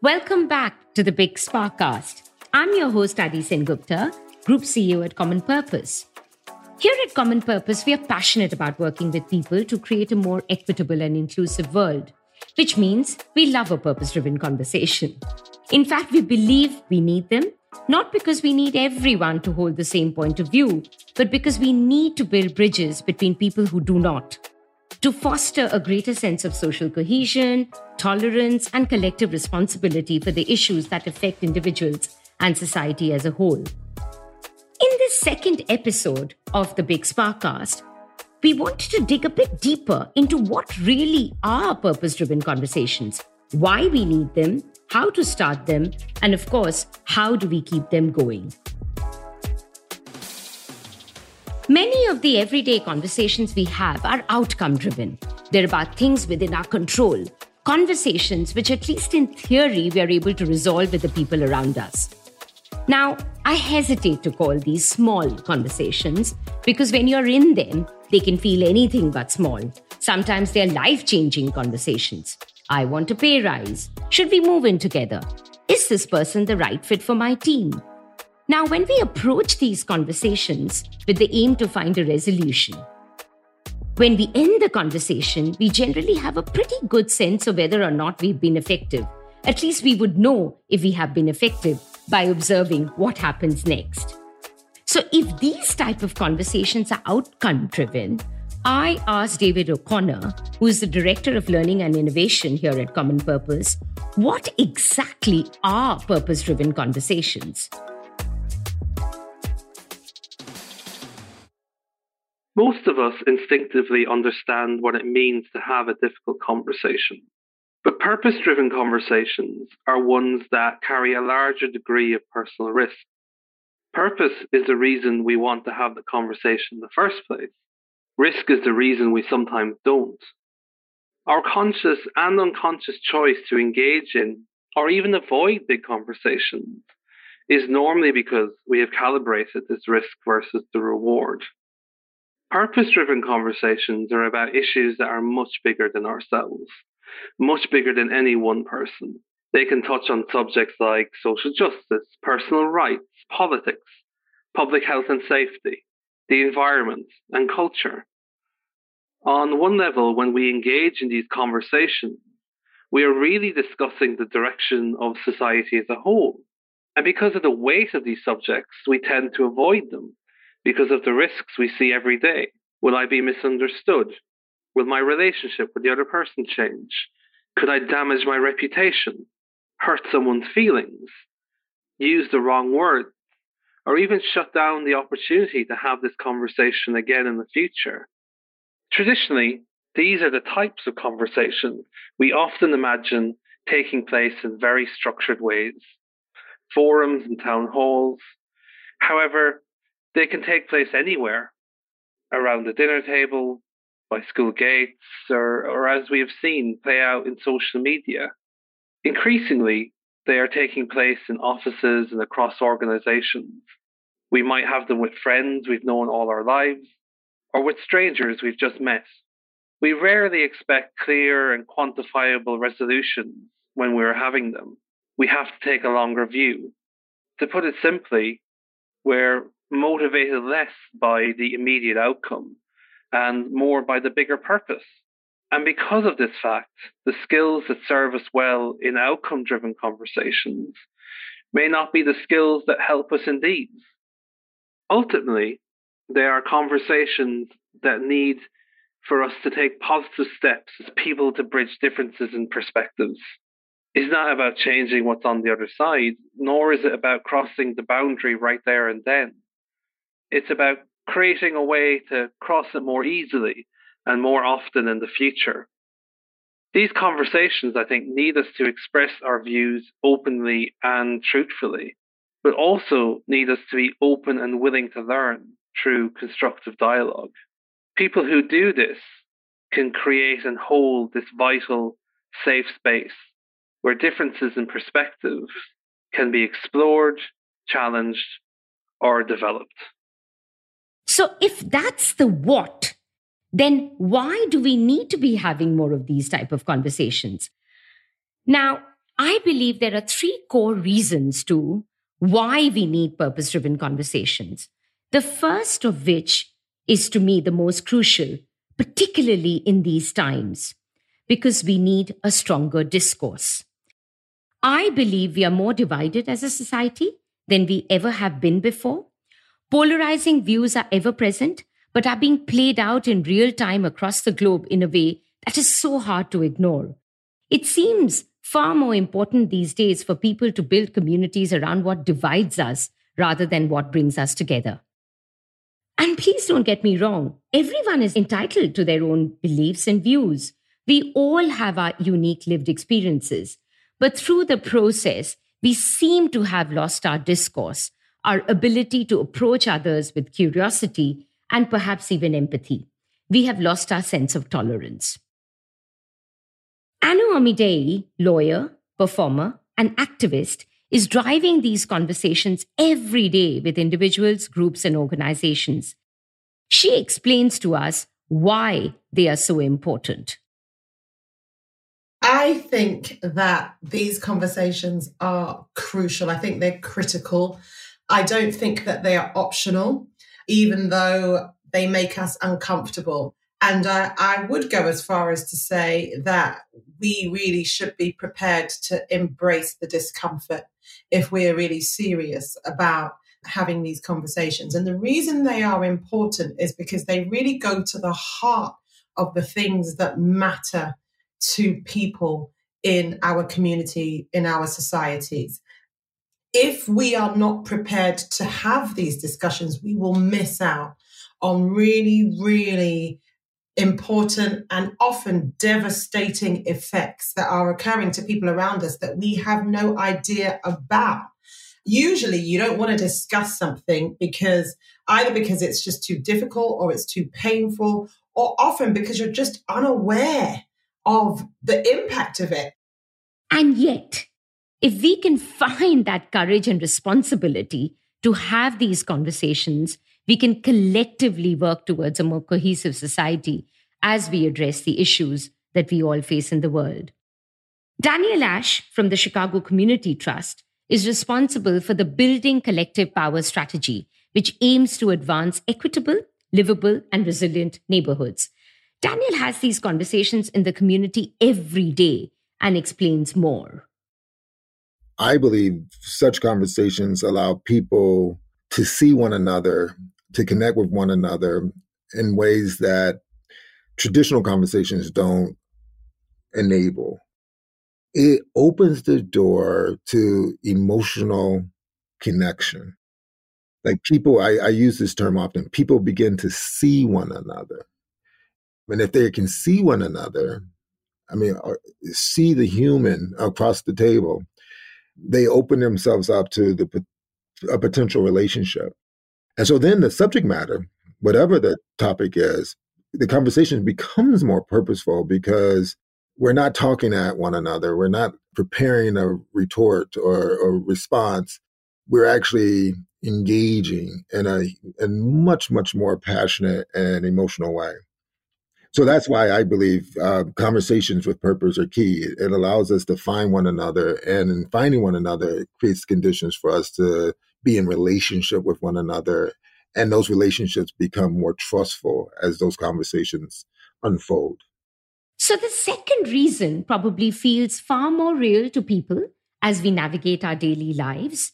Welcome back to the Big Sparkcast. I'm your host, Adi Sengupta, Group CEO at Common Purpose. Here at Common Purpose, we are passionate about working with people to create a more equitable and inclusive world, which means we love a purpose driven conversation. In fact, we believe we need them, not because we need everyone to hold the same point of view, but because we need to build bridges between people who do not to foster a greater sense of social cohesion, tolerance, and collective responsibility for the issues that affect individuals and society as a whole. In this second episode of the Big Sparkcast, we wanted to dig a bit deeper into what really are purpose driven conversations, why we need them, how to start them, and of course, how do we keep them going. Many of the everyday conversations we have are outcome driven. They're about things within our control, conversations which, at least in theory, we are able to resolve with the people around us. Now, I hesitate to call these small conversations because when you're in them, they can feel anything but small. Sometimes they're life changing conversations. I want a pay rise. Should we move in together? Is this person the right fit for my team? Now, when we approach these conversations with the aim to find a resolution, when we end the conversation, we generally have a pretty good sense of whether or not we've been effective. At least we would know if we have been effective by observing what happens next. So, if these type of conversations are outcome driven, I asked David O'Connor, who is the Director of Learning and Innovation here at Common Purpose, what exactly are purpose driven conversations? Most of us instinctively understand what it means to have a difficult conversation. But purpose driven conversations are ones that carry a larger degree of personal risk. Purpose is the reason we want to have the conversation in the first place. Risk is the reason we sometimes don't. Our conscious and unconscious choice to engage in or even avoid big conversations is normally because we have calibrated this risk versus the reward. Purpose driven conversations are about issues that are much bigger than ourselves, much bigger than any one person. They can touch on subjects like social justice, personal rights, politics, public health and safety, the environment, and culture. On one level, when we engage in these conversations, we are really discussing the direction of society as a whole. And because of the weight of these subjects, we tend to avoid them because of the risks we see every day. Will I be misunderstood? Will my relationship with the other person change? Could I damage my reputation? Hurt someone's feelings? Use the wrong words? Or even shut down the opportunity to have this conversation again in the future? Traditionally, these are the types of conversations we often imagine taking place in very structured ways forums and town halls. However, they can take place anywhere around the dinner table, by school gates, or, or as we have seen play out in social media. Increasingly, they are taking place in offices and across organizations. We might have them with friends we've known all our lives, or with strangers we've just met. We rarely expect clear and quantifiable resolutions when we're having them. We have to take a longer view. To put it simply, we're motivated less by the immediate outcome and more by the bigger purpose. And because of this fact, the skills that serve us well in outcome driven conversations may not be the skills that help us in these. Ultimately, they are conversations that need for us to take positive steps as people to bridge differences in perspectives It's not about changing what's on the other side, nor is it about crossing the boundary right there and then. It's about creating a way to cross it more easily and more often in the future. These conversations, I think, need us to express our views openly and truthfully, but also need us to be open and willing to learn through constructive dialogue. People who do this can create and hold this vital, safe space where differences in perspectives can be explored, challenged, or developed. So, if that's the what, then why do we need to be having more of these type of conversations? Now, I believe there are three core reasons to why we need purpose driven conversations. The first of which is to me the most crucial, particularly in these times, because we need a stronger discourse. I believe we are more divided as a society than we ever have been before. Polarizing views are ever present, but are being played out in real time across the globe in a way that is so hard to ignore. It seems far more important these days for people to build communities around what divides us rather than what brings us together. And please don't get me wrong, everyone is entitled to their own beliefs and views. We all have our unique lived experiences. But through the process, we seem to have lost our discourse, our ability to approach others with curiosity and perhaps even empathy. We have lost our sense of tolerance. Anu Amodei, lawyer, performer, and activist, is driving these conversations every day with individuals, groups, and organizations. She explains to us why they are so important. I think that these conversations are crucial. I think they're critical. I don't think that they are optional, even though they make us uncomfortable. And I, I would go as far as to say that we really should be prepared to embrace the discomfort if we are really serious about having these conversations. And the reason they are important is because they really go to the heart of the things that matter to people in our community, in our societies. If we are not prepared to have these discussions, we will miss out on really, really important and often devastating effects that are occurring to people around us that we have no idea about. Usually, you don't want to discuss something because either because it's just too difficult or it's too painful, or often because you're just unaware of the impact of it. And yet, if we can find that courage and responsibility to have these conversations, we can collectively work towards a more cohesive society as we address the issues that we all face in the world. Daniel Ash from the Chicago Community Trust is responsible for the Building Collective Power strategy, which aims to advance equitable, livable, and resilient neighborhoods. Daniel has these conversations in the community every day and explains more. I believe such conversations allow people to see one another, to connect with one another in ways that traditional conversations don't enable. It opens the door to emotional connection. Like people, I, I use this term often, people begin to see one another and if they can see one another, I mean, uh, see the human across the table, they open themselves up to the a potential relationship. And so then the subject matter, whatever the topic is, the conversation becomes more purposeful because we're not talking at one another. We're not preparing a retort or, or response. We're actually engaging in a, a much, much more passionate and emotional way. So that's why I believe uh, conversations with purpose are key. It allows us to find one another, and in finding one another, it creates conditions for us to be in relationship with one another, and those relationships become more trustful as those conversations unfold. So the second reason probably feels far more real to people as we navigate our daily lives.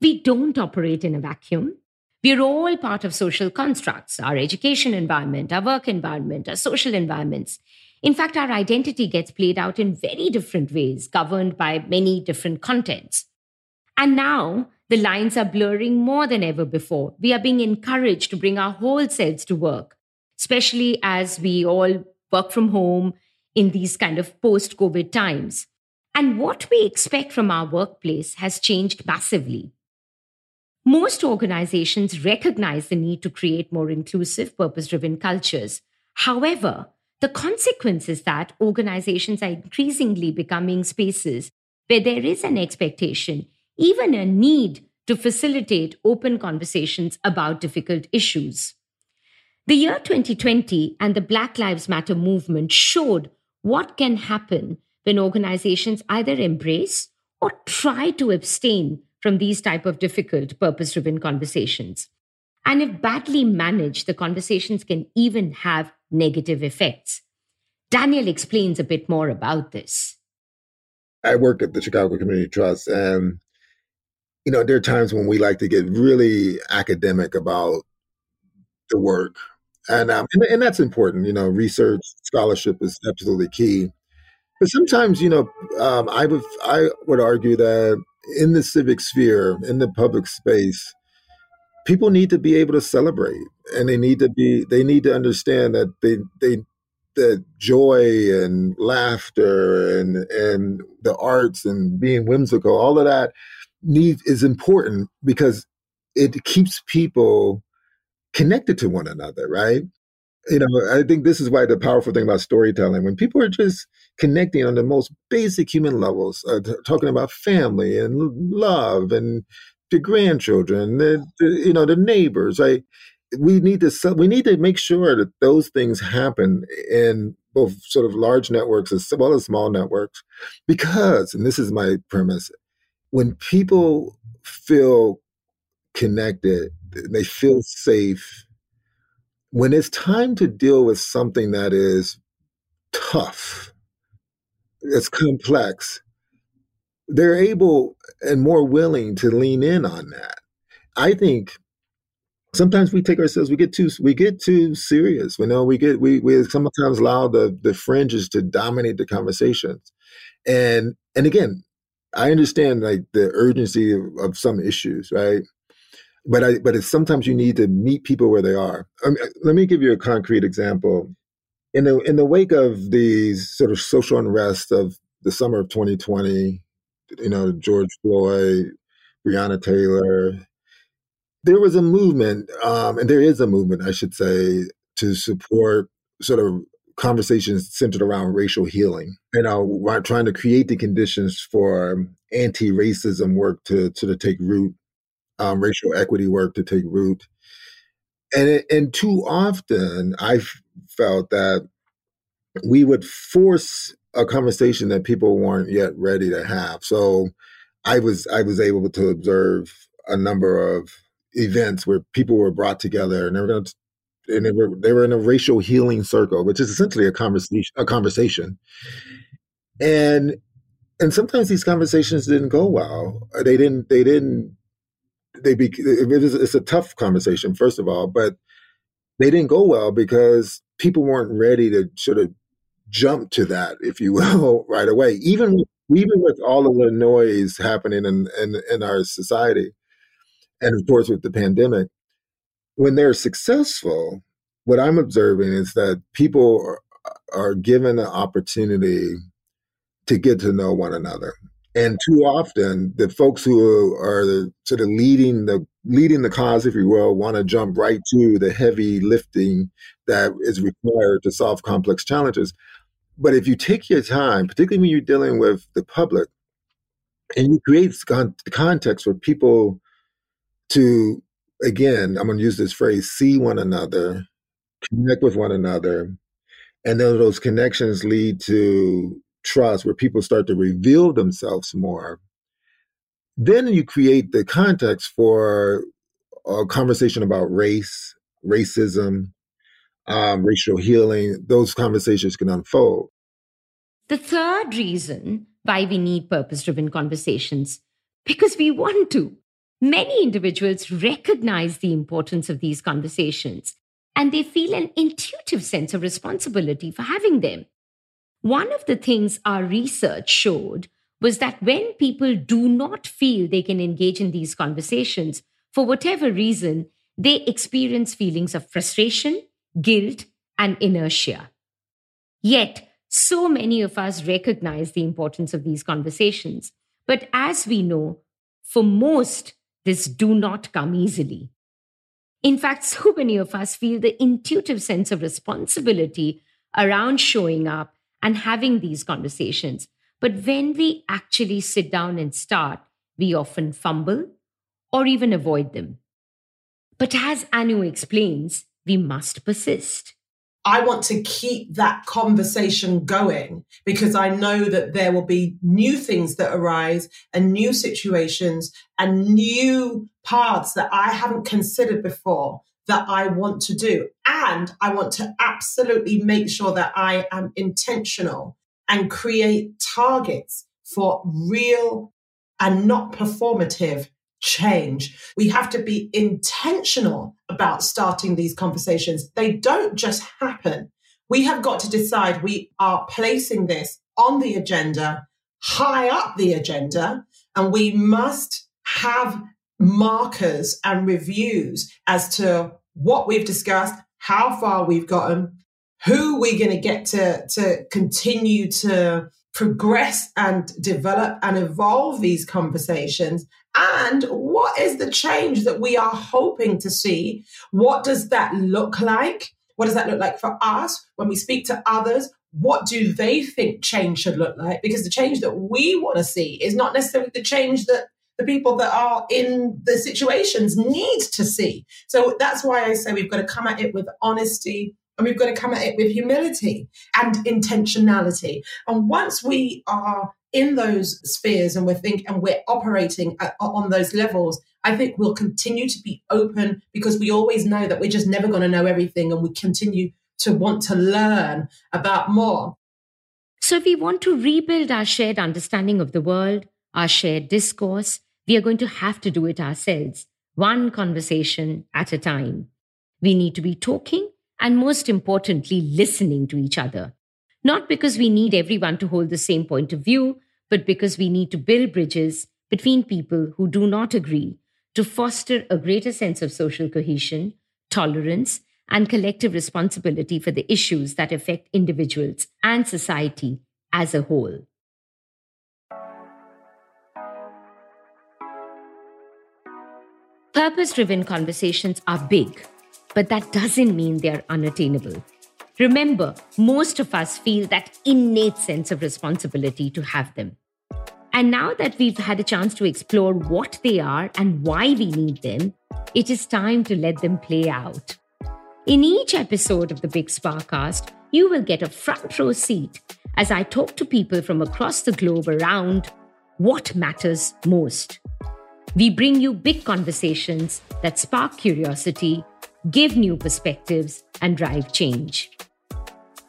We don't operate in a vacuum. We're all part of social constructs, our education environment, our work environment, our social environments. In fact, our identity gets played out in very different ways, governed by many different contents. And now the lines are blurring more than ever before. We are being encouraged to bring our whole selves to work, especially as we all work from home in these kind of post COVID times. And what we expect from our workplace has changed massively. Most organizations recognize the need to create more inclusive, purpose driven cultures. However, the consequence is that organizations are increasingly becoming spaces where there is an expectation, even a need to facilitate open conversations about difficult issues. The year 2020 and the Black Lives Matter movement showed what can happen when organizations either embrace or try to abstain from these type of difficult purpose-driven conversations. And if badly managed, the conversations can even have negative effects. Daniel explains a bit more about this. I work at the Chicago Community Trust, and you know, there are times when we like to get really academic about the work, and um, and, and that's important. You know, research scholarship is absolutely key. But sometimes, you know, um, I would I would argue that in the civic sphere, in the public space, people need to be able to celebrate, and they need to be they need to understand that they they that joy and laughter and and the arts and being whimsical, all of that need is important because it keeps people connected to one another, right? You know, I think this is why the powerful thing about storytelling, when people are just connecting on the most basic human levels, uh, t- talking about family and love and the grandchildren, the, the, you know, the neighbors, right? We need to we need to make sure that those things happen in both sort of large networks as well as small networks, because, and this is my premise, when people feel connected, they feel safe. When it's time to deal with something that is tough, it's complex, they're able and more willing to lean in on that. I think sometimes we take ourselves we get too we get too serious you know we get we we sometimes allow the the fringes to dominate the conversations and and again I understand like the urgency of, of some issues, right? But I but it's sometimes you need to meet people where they are. I mean, let me give you a concrete example. In the in the wake of these sort of social unrest of the summer of 2020, you know, George Floyd, Breonna Taylor, there was a movement, um, and there is a movement, I should say, to support sort of conversations centered around racial healing. You know, trying to create the conditions for anti-racism work to to take root, um, racial equity work to take root, and it, and too often I felt that we would force a conversation that people weren't yet ready to have. So I was I was able to observe a number of events where people were brought together and they were going to and they were they were in a racial healing circle, which is essentially a conversation a conversation. And and sometimes these conversations didn't go well. They didn't they didn't they be it is, it's a tough conversation first of all, but they didn't go well because people weren't ready to sort of jump to that, if you will, right away. Even even with all of the noise happening in, in, in our society, and of course with the pandemic, when they're successful, what I'm observing is that people are, are given an opportunity to get to know one another. And too often, the folks who are sort of leading the leading the cause, if you will, want to jump right to the heavy lifting that is required to solve complex challenges. But if you take your time, particularly when you're dealing with the public, and you create con- context for people to again, I'm going to use this phrase, see one another, connect with one another. And then those connections lead to trust where people start to reveal themselves more. Then you create the context for a conversation about race, racism, um, racial healing. Those conversations can unfold. The third reason why we need purpose driven conversations, because we want to. Many individuals recognize the importance of these conversations and they feel an intuitive sense of responsibility for having them. One of the things our research showed was that when people do not feel they can engage in these conversations, for whatever reason, they experience feelings of frustration, guilt, and inertia. Yet, so many of us recognize the importance of these conversations. But as we know, for most, this do not come easily. In fact, so many of us feel the intuitive sense of responsibility around showing up and having these conversations. But when we actually sit down and start, we often fumble or even avoid them. But as Anu explains, we must persist. I want to keep that conversation going because I know that there will be new things that arise and new situations and new paths that I haven't considered before that I want to do. And I want to absolutely make sure that I am intentional and create targets for real and not performative change. We have to be intentional about starting these conversations. They don't just happen. We have got to decide we are placing this on the agenda, high up the agenda, and we must have markers and reviews as to what we've discussed, how far we've gotten, who we're going to get to, to continue to progress and develop and evolve these conversations and what is the change that we are hoping to see? What does that look like? What does that look like for us when we speak to others? What do they think change should look like? Because the change that we want to see is not necessarily the change that the people that are in the situations need to see so that's why i say we've got to come at it with honesty and we've got to come at it with humility and intentionality. And once we are in those spheres and we're thinking and we're operating at, on those levels, I think we'll continue to be open because we always know that we're just never going to know everything and we continue to want to learn about more. So, if we want to rebuild our shared understanding of the world, our shared discourse, we are going to have to do it ourselves, one conversation at a time. We need to be talking and most importantly, listening to each other. Not because we need everyone to hold the same point of view, but because we need to build bridges between people who do not agree to foster a greater sense of social cohesion, tolerance, and collective responsibility for the issues that affect individuals and society as a whole. Purpose driven conversations are big but that doesn't mean they're unattainable. Remember, most of us feel that innate sense of responsibility to have them. And now that we've had a chance to explore what they are and why we need them, it is time to let them play out. In each episode of the Big Sparkcast, you will get a front row seat as I talk to people from across the globe around what matters most. We bring you big conversations that spark curiosity give new perspectives, and drive change.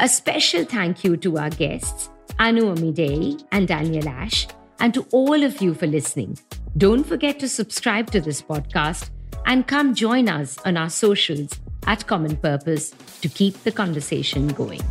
A special thank you to our guests, Anu Amidei and Daniel Ash, and to all of you for listening. Don't forget to subscribe to this podcast and come join us on our socials at Common Purpose to keep the conversation going.